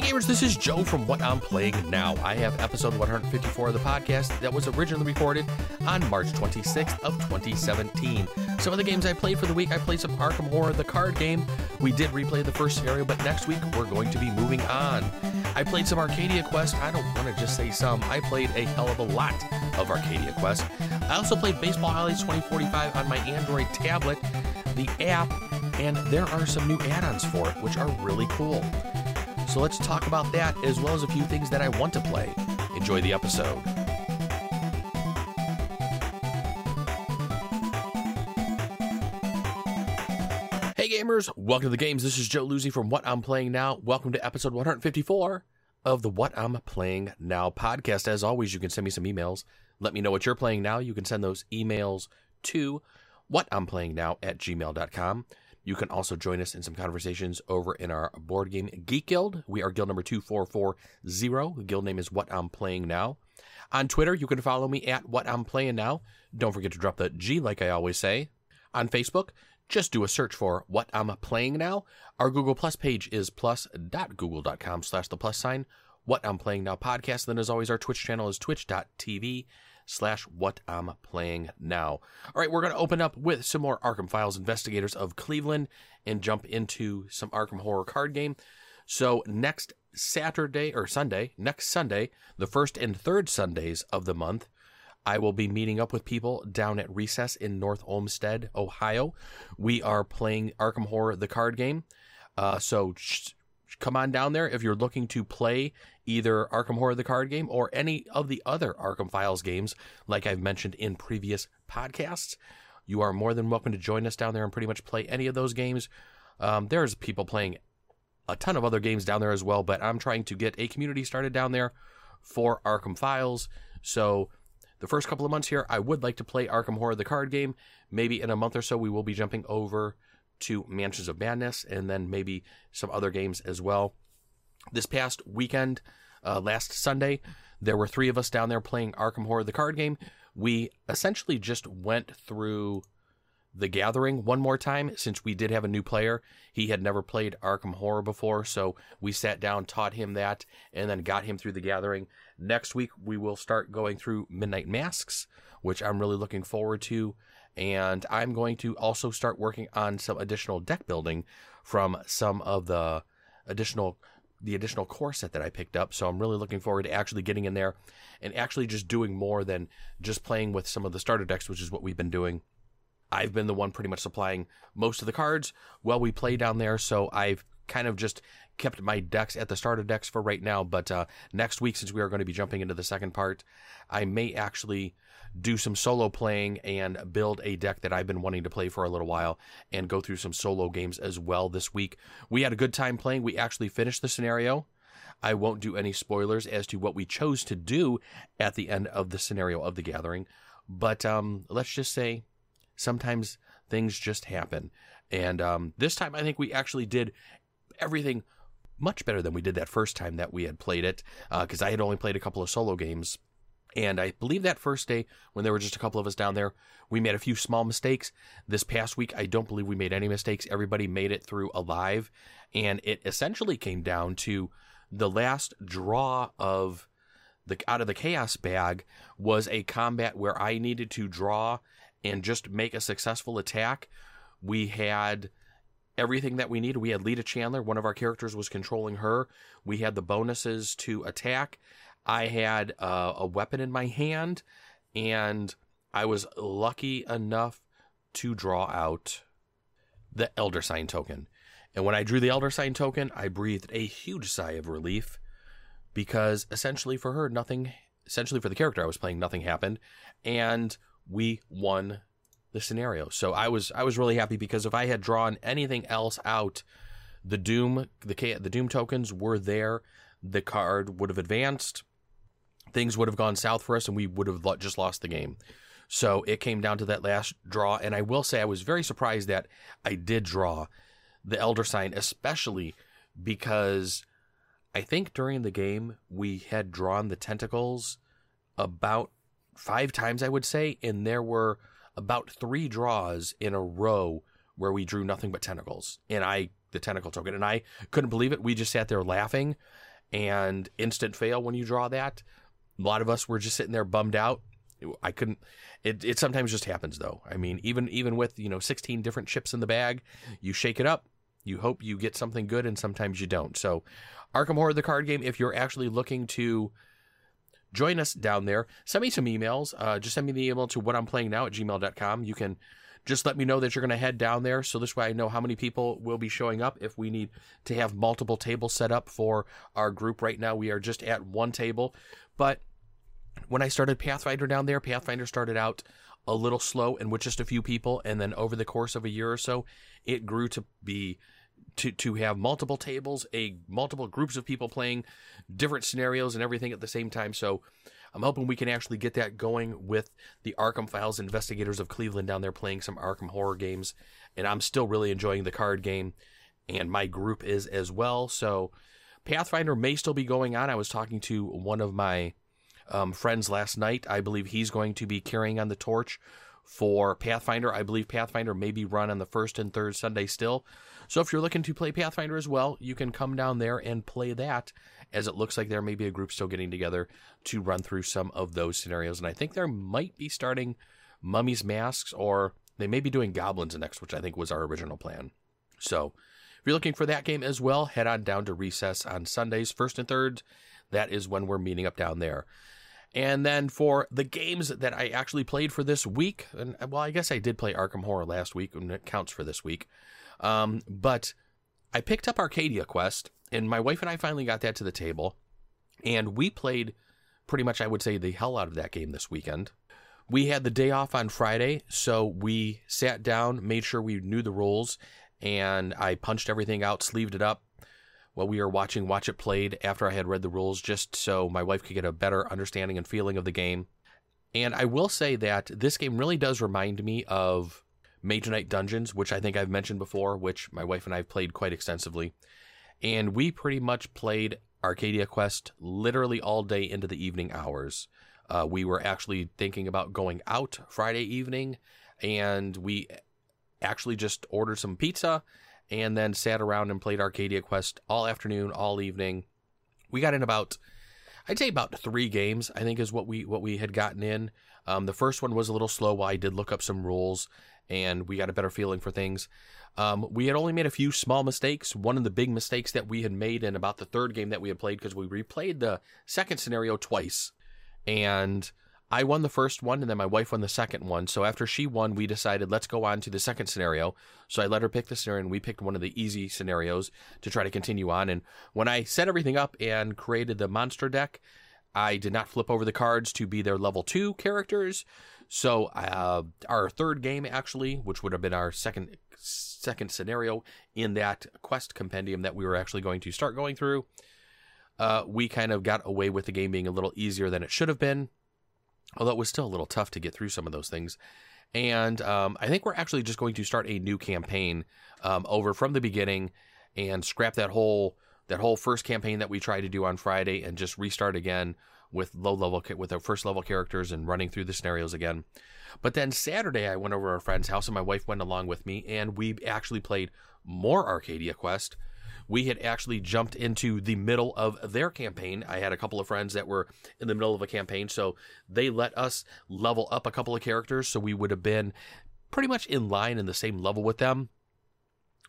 gamers, this is Joe from What I'm Playing Now. I have episode 154 of the podcast that was originally recorded on March 26th of 2017. Some of the games I played for the week, I played some Arkham Horror, the card game. We did replay the first scenario, but next week we're going to be moving on. I played some Arcadia Quest. I don't want to just say some. I played a hell of a lot of Arcadia Quest. I also played Baseball Highlights 2045 on my Android tablet, the app, and there are some new add-ons for it, which are really cool. So let's talk about that as well as a few things that I want to play. Enjoy the episode. Hey gamers, welcome to the games. This is Joe Luzzi from What I'm Playing Now. Welcome to episode 154 of the What I'm Playing Now podcast. As always, you can send me some emails. Let me know what you're playing now. You can send those emails to what I'm playing now at gmail.com. You can also join us in some conversations over in our board game Geek Guild. We are guild number 2440. Guild name is What I'm Playing Now. On Twitter, you can follow me at What I'm Playing Now. Don't forget to drop the G like I always say. On Facebook, just do a search for What I'm Playing Now. Our Google Plus page is plus.google.com slash the plus sign. What I'm Playing Now podcast. Then, as always, our Twitch channel is twitch.tv slash what I'm playing now. All right, we're going to open up with some more Arkham Files Investigators of Cleveland and jump into some Arkham Horror card game. So next Saturday or Sunday, next Sunday, the first and third Sundays of the month, I will be meeting up with people down at Recess in North Olmsted, Ohio. We are playing Arkham Horror, the card game. Uh, so sh- come on down there if you're looking to play either Arkham Horror the card game or any of the other Arkham Files games, like I've mentioned in previous podcasts. You are more than welcome to join us down there and pretty much play any of those games. Um, there's people playing a ton of other games down there as well, but I'm trying to get a community started down there for Arkham Files. So the first couple of months here, I would like to play Arkham Horror the card game. Maybe in a month or so, we will be jumping over to Mansions of Madness and then maybe some other games as well. This past weekend, uh, last Sunday, there were three of us down there playing Arkham Horror, the card game. We essentially just went through the gathering one more time since we did have a new player. He had never played Arkham Horror before, so we sat down, taught him that, and then got him through the gathering. Next week, we will start going through Midnight Masks, which I'm really looking forward to. And I'm going to also start working on some additional deck building from some of the additional the additional core set that I picked up. So I'm really looking forward to actually getting in there and actually just doing more than just playing with some of the starter decks, which is what we've been doing. I've been the one pretty much supplying most of the cards while we play down there. So I've kind of just kept my decks at the starter decks for right now. But uh, next week, since we are going to be jumping into the second part, I may actually do some solo playing and build a deck that I've been wanting to play for a little while and go through some solo games as well this week. We had a good time playing. We actually finished the scenario. I won't do any spoilers as to what we chose to do at the end of the scenario of the gathering, but um, let's just say sometimes things just happen. And um, this time, I think we actually did everything much better than we did that first time that we had played it, because uh, I had only played a couple of solo games and I believe that first day, when there were just a couple of us down there, we made a few small mistakes. This past week, I don't believe we made any mistakes. Everybody made it through alive. And it essentially came down to the last draw of the out of the chaos bag was a combat where I needed to draw and just make a successful attack. We had everything that we needed. We had Lita Chantler, one of our characters was controlling her. We had the bonuses to attack. I had uh, a weapon in my hand, and I was lucky enough to draw out the Elder Sign token. And when I drew the Elder Sign token, I breathed a huge sigh of relief because essentially for her, nothing, essentially for the character I was playing, nothing happened. And we won the scenario. So I was I was really happy because if I had drawn anything else out, the Doom the the Doom tokens were there. The card would have advanced things would have gone south for us and we would have just lost the game. So it came down to that last draw. And I will say I was very surprised that I did draw the Elder Sign, especially because I think during the game we had drawn the tentacles about five times, I would say. And there were about three draws in a row where we drew nothing but tentacles. And I, the tentacle token, and I couldn't believe it. We just sat there laughing and instant fail when you draw that. A lot of us were just sitting there bummed out. I couldn't. It it sometimes just happens though. I mean, even even with you know 16 different chips in the bag, you shake it up. You hope you get something good, and sometimes you don't. So, Arkham Horror, the card game. If you're actually looking to join us down there, send me some emails. Uh, just send me the email to what I'm playing now at gmail.com. You can just let me know that you're going to head down there. So this way I know how many people will be showing up if we need to have multiple tables set up for our group. Right now we are just at one table. But when I started Pathfinder down there, Pathfinder started out a little slow and with just a few people. And then over the course of a year or so, it grew to be to to have multiple tables, a multiple groups of people playing different scenarios and everything at the same time. So I'm hoping we can actually get that going with the Arkham Files investigators of Cleveland down there playing some Arkham horror games. And I'm still really enjoying the card game, and my group is as well. So Pathfinder may still be going on. I was talking to one of my um, friends last night. I believe he's going to be carrying on the torch for Pathfinder. I believe Pathfinder may be run on the first and third Sunday still. So if you're looking to play Pathfinder as well, you can come down there and play that, as it looks like there may be a group still getting together to run through some of those scenarios. And I think there might be starting Mummies Masks, or they may be doing Goblins next, which I think was our original plan. So if you're looking for that game as well, head on down to Recess on Sundays, first and third. That is when we're meeting up down there. And then for the games that I actually played for this week, and well, I guess I did play Arkham Horror last week, and it counts for this week. Um, but I picked up Arcadia Quest, and my wife and I finally got that to the table, and we played pretty much, I would say, the hell out of that game this weekend. We had the day off on Friday, so we sat down, made sure we knew the rules, and I punched everything out, sleeved it up, while we were watching Watch It Played after I had read the rules, just so my wife could get a better understanding and feeling of the game. And I will say that this game really does remind me of Mage Knight Dungeons, which I think I've mentioned before, which my wife and I have played quite extensively. And we pretty much played Arcadia Quest literally all day into the evening hours. Uh, we were actually thinking about going out Friday evening, and we actually just ordered some pizza and then sat around and played Arcadia Quest all afternoon, all evening. We got in about, I'd say about three games. I think is what we what we had gotten in. Um, the first one was a little slow. While I did look up some rules, and we got a better feeling for things. Um, we had only made a few small mistakes. One of the big mistakes that we had made in about the third game that we had played because we replayed the second scenario twice, and I won the first one and then my wife won the second one. So after she won, we decided let's go on to the second scenario. So I let her pick the scenario and we picked one of the easy scenarios to try to continue on. And when I set everything up and created the monster deck, I did not flip over the cards to be their level two characters. So uh, our third game actually, which would have been our second second scenario in that quest compendium that we were actually going to start going through, uh, we kind of got away with the game being a little easier than it should have been although it was still a little tough to get through some of those things. And um, I think we're actually just going to start a new campaign um, over from the beginning and scrap that whole that whole first campaign that we tried to do on Friday and just restart again with low level with our first level characters and running through the scenarios again. But then Saturday I went over to our friend's house and my wife went along with me and we actually played more Arcadia Quest we had actually jumped into the middle of their campaign. I had a couple of friends that were in the middle of a campaign, so they let us level up a couple of characters, so we would have been pretty much in line in the same level with them.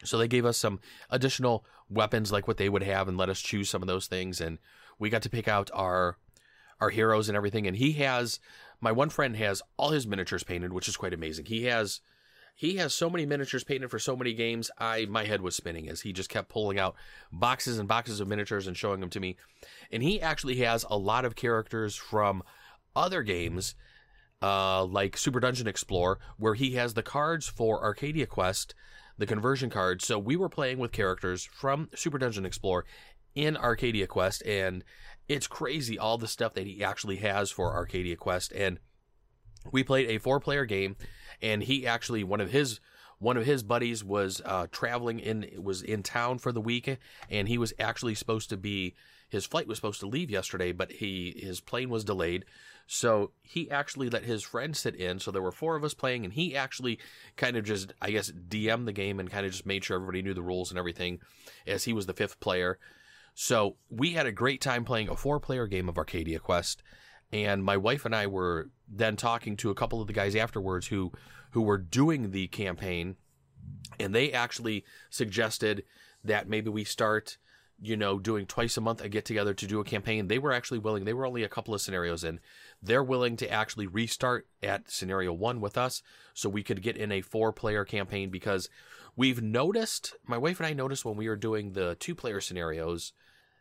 So they gave us some additional weapons like what they would have and let us choose some of those things and we got to pick out our our heroes and everything and he has my one friend has all his miniatures painted which is quite amazing. He has he has so many miniatures painted for so many games. I my head was spinning as he just kept pulling out boxes and boxes of miniatures and showing them to me. And he actually has a lot of characters from other games, uh, like Super Dungeon Explorer, where he has the cards for Arcadia Quest, the conversion cards. So we were playing with characters from Super Dungeon Explorer in Arcadia Quest, and it's crazy all the stuff that he actually has for Arcadia Quest. And we played a four-player game and he actually one of his one of his buddies was uh, traveling in was in town for the week, and he was actually supposed to be his flight was supposed to leave yesterday, but he his plane was delayed. So he actually let his friend sit in. So there were four of us playing, and he actually kind of just, I guess, DM the game and kind of just made sure everybody knew the rules and everything, as he was the fifth player. So we had a great time playing a four player game of Arcadia Quest. And my wife and I were then talking to a couple of the guys afterwards who who were doing the campaign and they actually suggested that maybe we start you know doing twice a month a get together to do a campaign. They were actually willing they were only a couple of scenarios in. They're willing to actually restart at scenario 1 with us so we could get in a four player campaign because we've noticed my wife and I noticed when we were doing the two player scenarios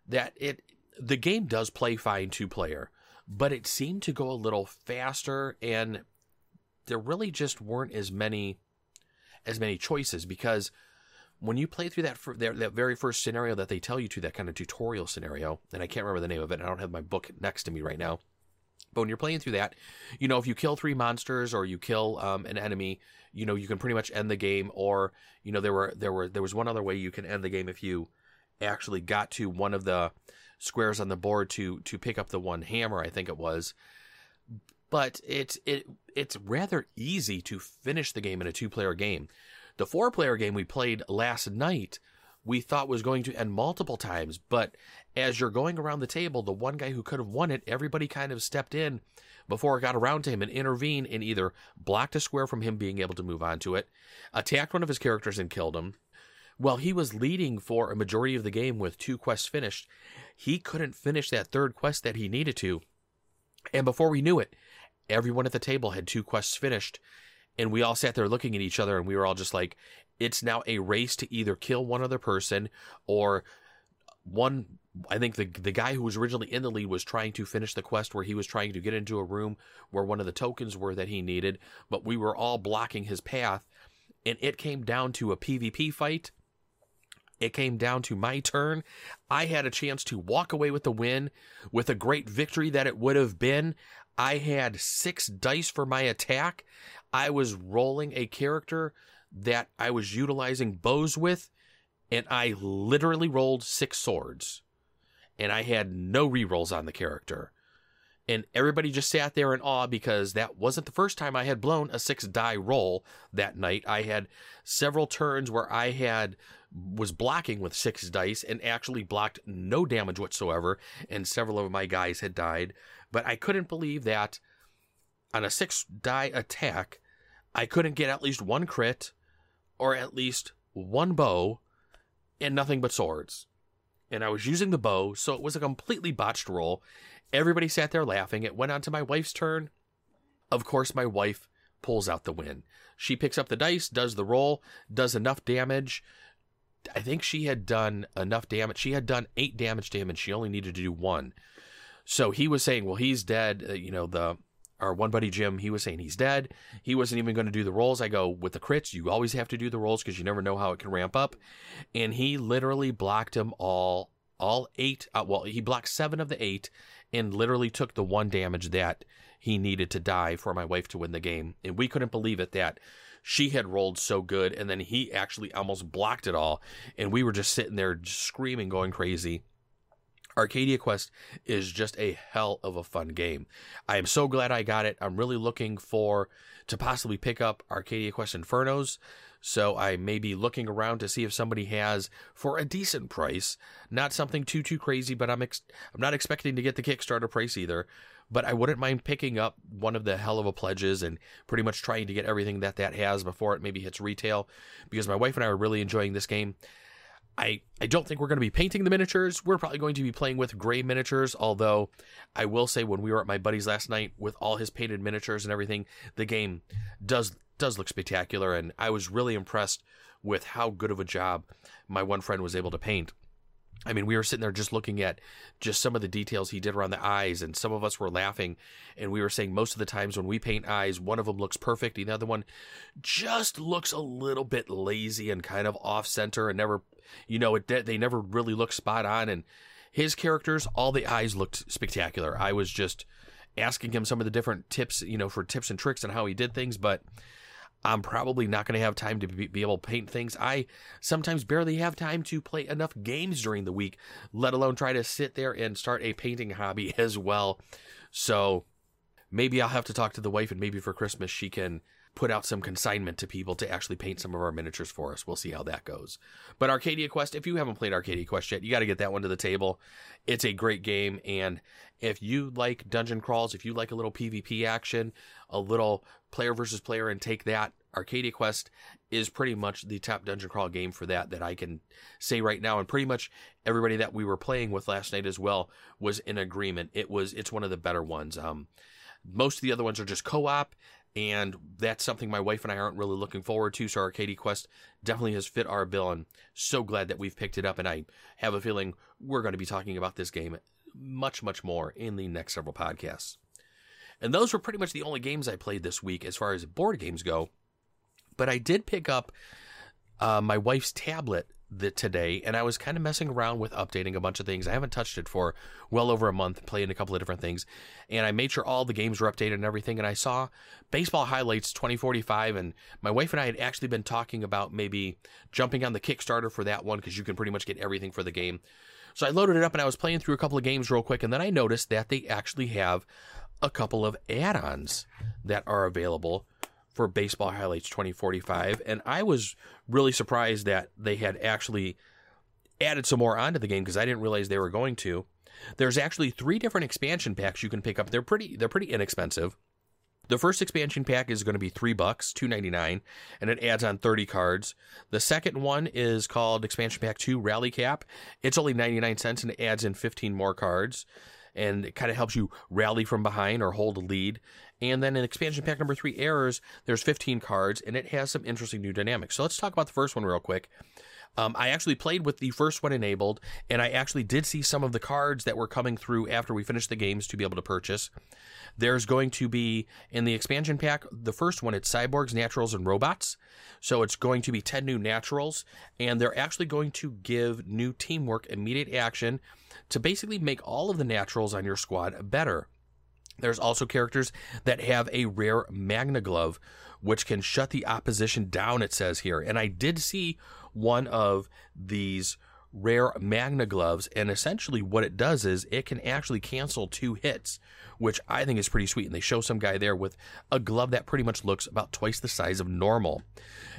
that it the game does play fine two player but it seemed to go a little faster and there really just weren't as many as many choices because when you play through that that, that very first scenario that they tell you to that kind of tutorial scenario and I can't remember the name of it I don't have my book next to me right now but when you're playing through that you know if you kill three monsters or you kill um, an enemy you know you can pretty much end the game or you know there were there were there was one other way you can end the game if you actually got to one of the squares on the board to to pick up the one hammer I think it was but it's it it's rather easy to finish the game in a two player game. The four player game we played last night, we thought was going to end multiple times, but as you're going around the table, the one guy who could have won it, everybody kind of stepped in before it got around to him and intervened and either blocked a square from him being able to move on to it, attacked one of his characters and killed him. While he was leading for a majority of the game with two quests finished, he couldn't finish that third quest that he needed to. And before we knew it, everyone at the table had two quests finished and we all sat there looking at each other and we were all just like it's now a race to either kill one other person or one I think the the guy who was originally in the lead was trying to finish the quest where he was trying to get into a room where one of the tokens were that he needed, but we were all blocking his path and it came down to a PvP fight. It came down to my turn. I had a chance to walk away with the win with a great victory that it would have been. I had six dice for my attack. I was rolling a character that I was utilizing bows with, and I literally rolled six swords. And I had no rerolls on the character. And everybody just sat there in awe because that wasn't the first time I had blown a six die roll that night. I had several turns where I had was blocking with six dice and actually blocked no damage whatsoever, and several of my guys had died. But I couldn't believe that on a six die attack, I couldn't get at least one crit or at least one bow and nothing but swords. And I was using the bow, so it was a completely botched roll. Everybody sat there laughing. It went on to my wife's turn. Of course, my wife pulls out the win. She picks up the dice, does the roll, does enough damage. I think she had done enough damage. She had done eight damage to him, and she only needed to do one. So he was saying, well, he's dead. Uh, you know, the our one buddy Jim, he was saying he's dead. He wasn't even going to do the rolls. I go, with the crits, you always have to do the rolls because you never know how it can ramp up. And he literally blocked him all, all eight. Uh, well, he blocked seven of the eight and literally took the one damage that he needed to die for my wife to win the game. And we couldn't believe it that she had rolled so good. And then he actually almost blocked it all. And we were just sitting there screaming, going crazy. Arcadia Quest is just a hell of a fun game. I am so glad I got it. I'm really looking for to possibly pick up Arcadia Quest Infernos. So I may be looking around to see if somebody has for a decent price, not something too too crazy, but I'm ex- I'm not expecting to get the Kickstarter price either. But I wouldn't mind picking up one of the hell of a pledges and pretty much trying to get everything that that has before it maybe hits retail, because my wife and I are really enjoying this game. I, I don't think we're going to be painting the miniatures. We're probably going to be playing with gray miniatures, although I will say when we were at my buddy's last night with all his painted miniatures and everything, the game does does look spectacular and I was really impressed with how good of a job my one friend was able to paint. I mean, we were sitting there just looking at just some of the details he did around the eyes, and some of us were laughing. And we were saying most of the times when we paint eyes, one of them looks perfect, the other one just looks a little bit lazy and kind of off center, and never, you know, it they never really look spot on. And his characters, all the eyes looked spectacular. I was just asking him some of the different tips, you know, for tips and tricks and how he did things, but I'm probably not going to have time to be, be, able to paint things. I sometimes barely have time to play enough games during the week, let alone try to sit there and start a painting hobby as well. So maybe I'll have to talk to the wife and maybe for Christmas she can put out some consignment to people to actually paint some of our miniatures for us. We'll see how that goes. But Arcadia Quest, if you haven't played Arcadia Quest yet, you got to get that one to the table. It's a great game. And if you like dungeon crawls, if you like a little PvP action, a little player versus player, and take that, Arcadia Quest is pretty much the top dungeon crawl game for that that I can say right now. And pretty much everybody that we were playing with last night as well was in agreement. It was it's one of the better ones. Um, most of the other ones are just co-op, and that's something my wife and I aren't really looking forward to. So Arcadia Quest definitely has fit our bill, and so glad that we've picked it up. And I have a feeling we're going to be talking about this game much, much more in the next several podcasts. And those were pretty much the only games I played this week as far as board games go. But I did pick up uh, my wife's tablet the, today, and I was kind of messing around with updating a bunch of things. I haven't touched it for well over a month, playing a couple of different things, and I made sure all the games were updated and everything. And I saw Baseball Highlights 2045, and my wife and I had actually been talking about maybe jumping on the Kickstarter for that one because you can pretty much get everything for the game. So I loaded it up and I was playing through a couple of games real quick, and then I noticed that they actually have a couple of add-ons that are available for Baseball Highlights 2045, and I was really surprised that they had actually added some more onto the game because I didn't realize they were going to. There's actually three different expansion packs you can pick up. They're pretty they're pretty inexpensive. The first expansion pack is going to be three bucks, two ninety nine, and it adds on thirty cards. The second one is called expansion pack two Rally Cap. It's only ninety nine cents and it adds in fifteen more cards, and it kind of helps you rally from behind or hold a lead. And then in expansion pack number three, Errors, there's 15 cards, and it has some interesting new dynamics. So let's talk about the first one real quick. Um, I actually played with the first one enabled, and I actually did see some of the cards that were coming through after we finished the games to be able to purchase. There's going to be in the expansion pack, the first one, it's cyborgs, naturals, and robots. So it's going to be 10 new naturals, and they're actually going to give new teamwork immediate action to basically make all of the naturals on your squad better. There's also characters that have a rare Magna Glove, which can shut the opposition down, it says here. And I did see one of these rare Magna Gloves, and essentially what it does is it can actually cancel two hits, which I think is pretty sweet. And they show some guy there with a glove that pretty much looks about twice the size of normal.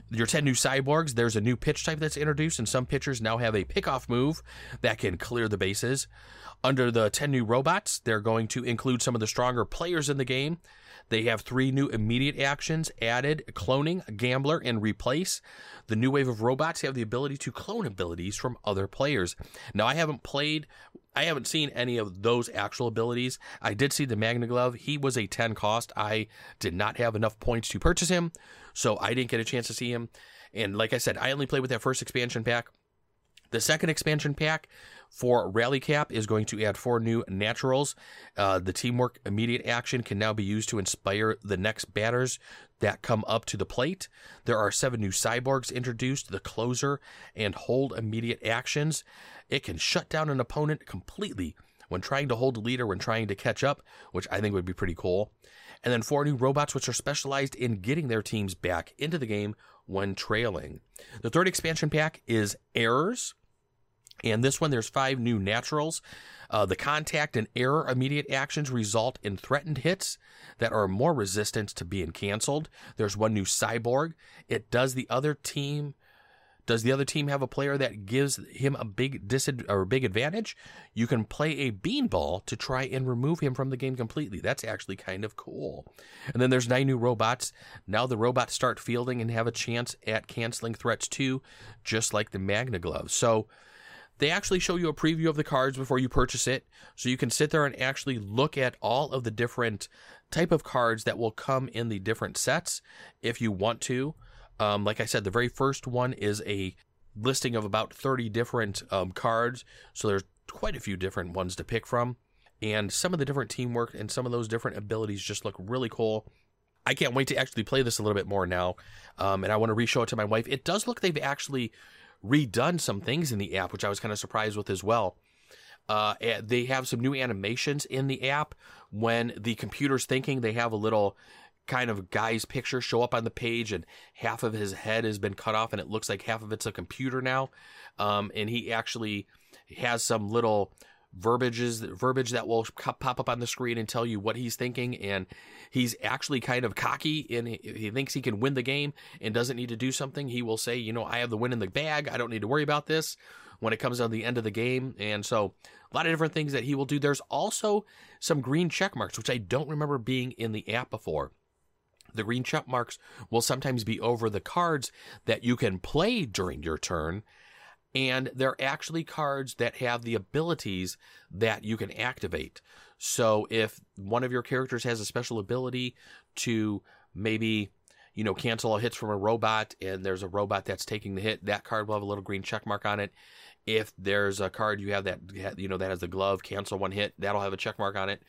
Your 10 new cyborgs, there's a new pitch type that's introduced, and some pitchers now have a pickoff move that can clear the bases. Under the 10 new robots, they're going to include some of the stronger players in the game. They have three new immediate actions added cloning, gambler, and replace. The new wave of robots have the ability to clone abilities from other players. Now, I haven't played, I haven't seen any of those actual abilities. I did see the Magna Glove. He was a 10 cost. I did not have enough points to purchase him, so I didn't get a chance to see him. And like I said, I only played with that first expansion pack. The second expansion pack for Rally Cap is going to add four new naturals. Uh, the teamwork immediate action can now be used to inspire the next batters that come up to the plate. There are seven new cyborgs introduced, the closer and hold immediate actions. It can shut down an opponent completely when trying to hold a lead or when trying to catch up, which I think would be pretty cool. And then four new robots, which are specialized in getting their teams back into the game when trailing. The third expansion pack is Errors. And this one, there's five new naturals. Uh, the contact and error immediate actions result in threatened hits that are more resistant to being canceled. There's one new cyborg. It does the other team. Does the other team have a player that gives him a big disad- or big advantage? You can play a beanball to try and remove him from the game completely. That's actually kind of cool. And then there's nine new robots. Now the robots start fielding and have a chance at canceling threats too, just like the Magna Glove. So they actually show you a preview of the cards before you purchase it, so you can sit there and actually look at all of the different type of cards that will come in the different sets if you want to. Um, like I said, the very first one is a listing of about 30 different um, cards, so there's quite a few different ones to pick from. And some of the different teamwork and some of those different abilities just look really cool. I can't wait to actually play this a little bit more now. Um, and I want to re-show it to my wife. It does look they've actually redone some things in the app, which I was kind of surprised with as well. Uh, they have some new animations in the app. When the computer's thinking, they have a little kind of guy's picture show up on the page, and half of his head has been cut off, and it looks like half of it's a computer now. Um, and he actually has some little verbiages verbiage that will pop up on the screen and tell you what he's thinking. And he's actually kind of cocky and he thinks he can win the game and doesn't need to do something. He will say you know i have the win in the bag. I don't need to worry about this when it comes to the end of the game. And so a lot of different things that he will do. There's also some green check marks which i don't remember being in the app before. The green check marks will sometimes be over the cards that you can play during your turn and they're actually cards that have the abilities that you can activate. So if one of your characters has a special ability to maybe you know cancel a hits from a robot and there's a robot that's taking the hit, that card will have a little green check mark on it. If there's a card you have that you know that has the glove, cancel one hit, that'll have a check mark on it.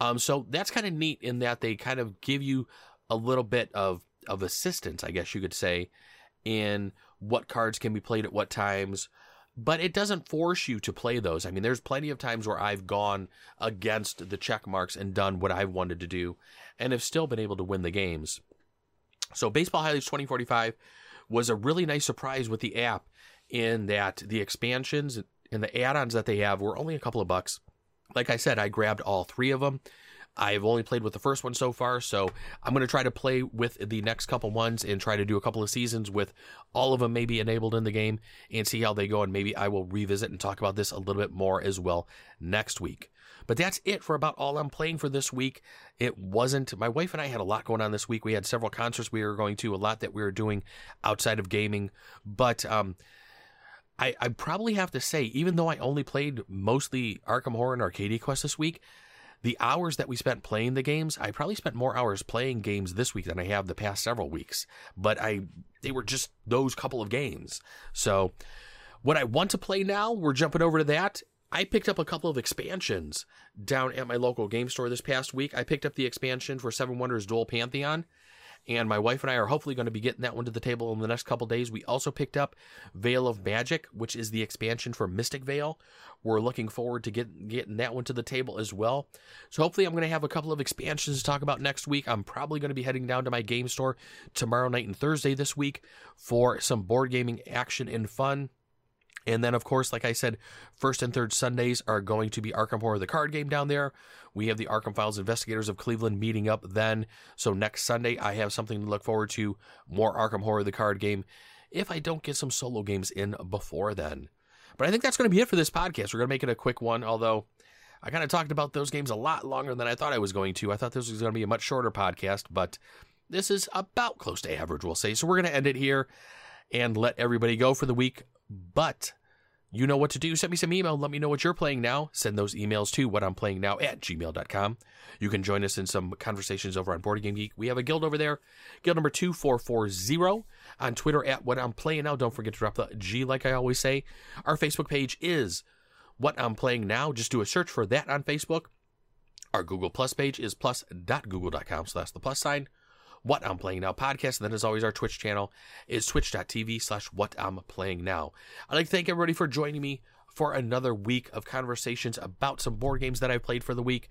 Um, so that's kind of neat in that they kind of give you a little bit of of assistance, I guess you could say, in what cards can be played at what times, but it doesn't force you to play those. I mean, there's plenty of times where I've gone against the check marks and done what I've wanted to do and have still been able to win the games. So, Baseball Highlights 2045 was a really nice surprise with the app in that the expansions and the add ons that they have were only a couple of bucks. Like I said, I grabbed all three of them I've only played with the first one so far, so I'm going to try to play with the next couple ones and try to do a couple of seasons with all of them maybe enabled in the game and see how they go. And maybe I will revisit and talk about this a little bit more as well next week. But that's it for about all I'm playing for this week. It wasn't, my wife and I had a lot going on this week. We had several concerts we were going to, a lot that we were doing outside of gaming. But, um, I, I probably have to say, even though I only played mostly Arkham Horror and Arcadia Quest this week, the hours that we spent playing the games, I probably spent more hours playing games this week than I have the past several weeks. But I they were just those couple of games. So what I want to play now, we're jumping over to that. I picked up a couple of expansions down at my local game store this past week. I picked up the expansion for Seven Wonders Duel Pantheon and my wife and I are hopefully going to be getting that one to the table in the next couple days. We also picked up Vale of Magic, which is the expansion for Mystic Vale. We're looking forward to get, getting that one to the table as well. So hopefully I'm going to have a couple of expansions to talk about next week. I'm probably going to be heading down to my game store tomorrow night and Thursday this week for some board gaming action and fun. And then, of course, like I said, first and third Sundays are going to be Arkham Horror, the card game down there. We have the Arkham Files Investigators of Cleveland meeting up then. So next Sunday, I have something to look forward to more Arkham Horror, the card game, if I don't get some solo games in before then. But I think that's going to be it for this podcast. We're going to make it a quick one, although I kind of talked about those games a lot longer than I thought I was going to. I thought this was going to be a much shorter podcast, but this is about close to average, we'll say. So we're going to end it here and let everybody go for the week. But you know what to do. Send me some email. Let me know what you're playing now. Send those emails to what I'm playing now at gmail.com. You can join us in some conversations over on Board Game Geek. We have a guild over there, guild number 2440 on Twitter at what I'm playing now. Don't forget to drop the G like I always say. Our Facebook page is what I'm playing now. Just do a search for that on Facebook. Our Google Plus page is plus.google.com. That's the plus sign what I'm Playing Now podcast. And then, as always, our Twitch channel is twitch.tv slash what I'm playing now. I'd like to thank everybody for joining me for another week of conversations about some board games that I've played for the week.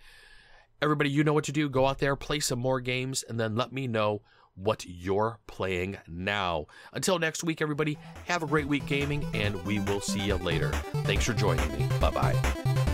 Everybody, you know what to do. Go out there, play some more games, and then let me know what you're playing now. Until next week, everybody, have a great week gaming, and we will see you later. Thanks for joining me. Bye bye.